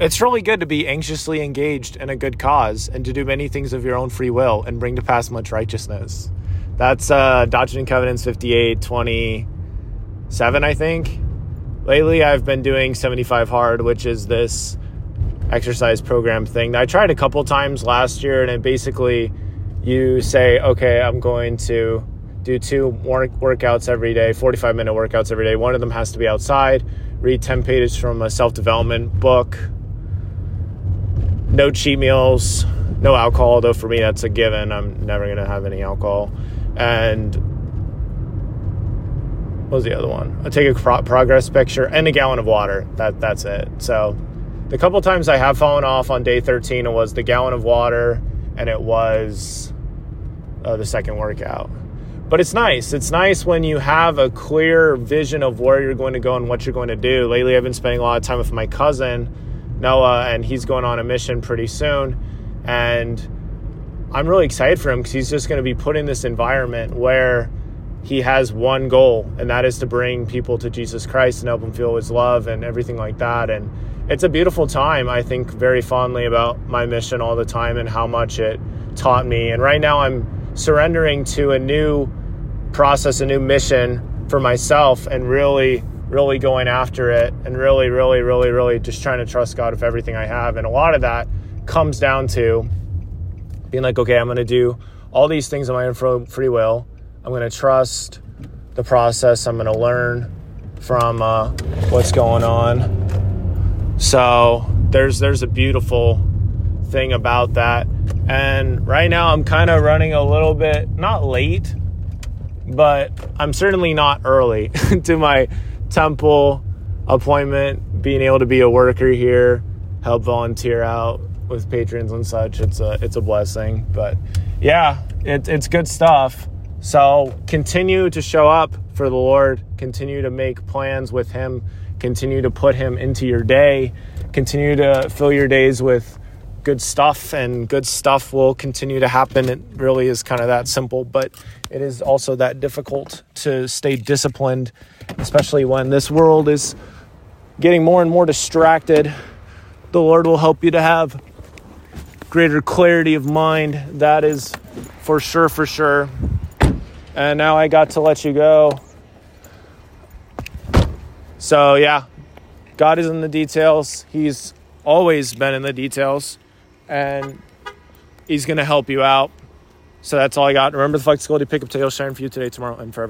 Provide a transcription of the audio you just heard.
It's really good to be anxiously engaged in a good cause and to do many things of your own free will and bring to pass much righteousness. That's uh, Doctrine and Covenants 58 27, I think. Lately, I've been doing 75 Hard, which is this exercise program thing. I tried a couple times last year, and it basically you say, okay, I'm going to do two work- workouts every day, 45 minute workouts every day. One of them has to be outside, read 10 pages from a self development book, no cheat meals, no alcohol, though for me that's a given. I'm never going to have any alcohol. And what was the other one? I'll take a pro- progress picture and a gallon of water. That That's it. So the couple times I have fallen off on day 13, it was the gallon of water and it was uh, the second workout. But it's nice. It's nice when you have a clear vision of where you're going to go and what you're going to do. Lately, I've been spending a lot of time with my cousin, Noah, and he's going on a mission pretty soon. And I'm really excited for him because he's just going to be put in this environment where he has one goal, and that is to bring people to Jesus Christ and help them feel his love and everything like that. And it's a beautiful time. I think very fondly about my mission all the time and how much it taught me. And right now, I'm surrendering to a new process, a new mission for myself, and really, really going after it, and really, really, really, really just trying to trust God with everything I have. And a lot of that comes down to being like, okay, I'm going to do all these things on my own free will. I'm going to trust the process. I'm going to learn from uh, what's going on. So there's there's a beautiful thing about that. And right now I'm kind of running a little bit not late, but I'm certainly not early to my temple appointment. Being able to be a worker here, help volunteer out with patrons and such, it's a it's a blessing. But yeah, it, it's good stuff. So continue to show up for the Lord. Continue to make plans with Him. Continue to put Him into your day. Continue to fill your days with good stuff, and good stuff will continue to happen. It really is kind of that simple, but it is also that difficult to stay disciplined, especially when this world is getting more and more distracted. The Lord will help you to have greater clarity of mind. That is for sure, for sure. And now I got to let you go. So, yeah, God is in the details. He's always been in the details and he's going to help you out. So that's all I got. Remember the flexibility pickup tail sharing for you today, tomorrow, and forever.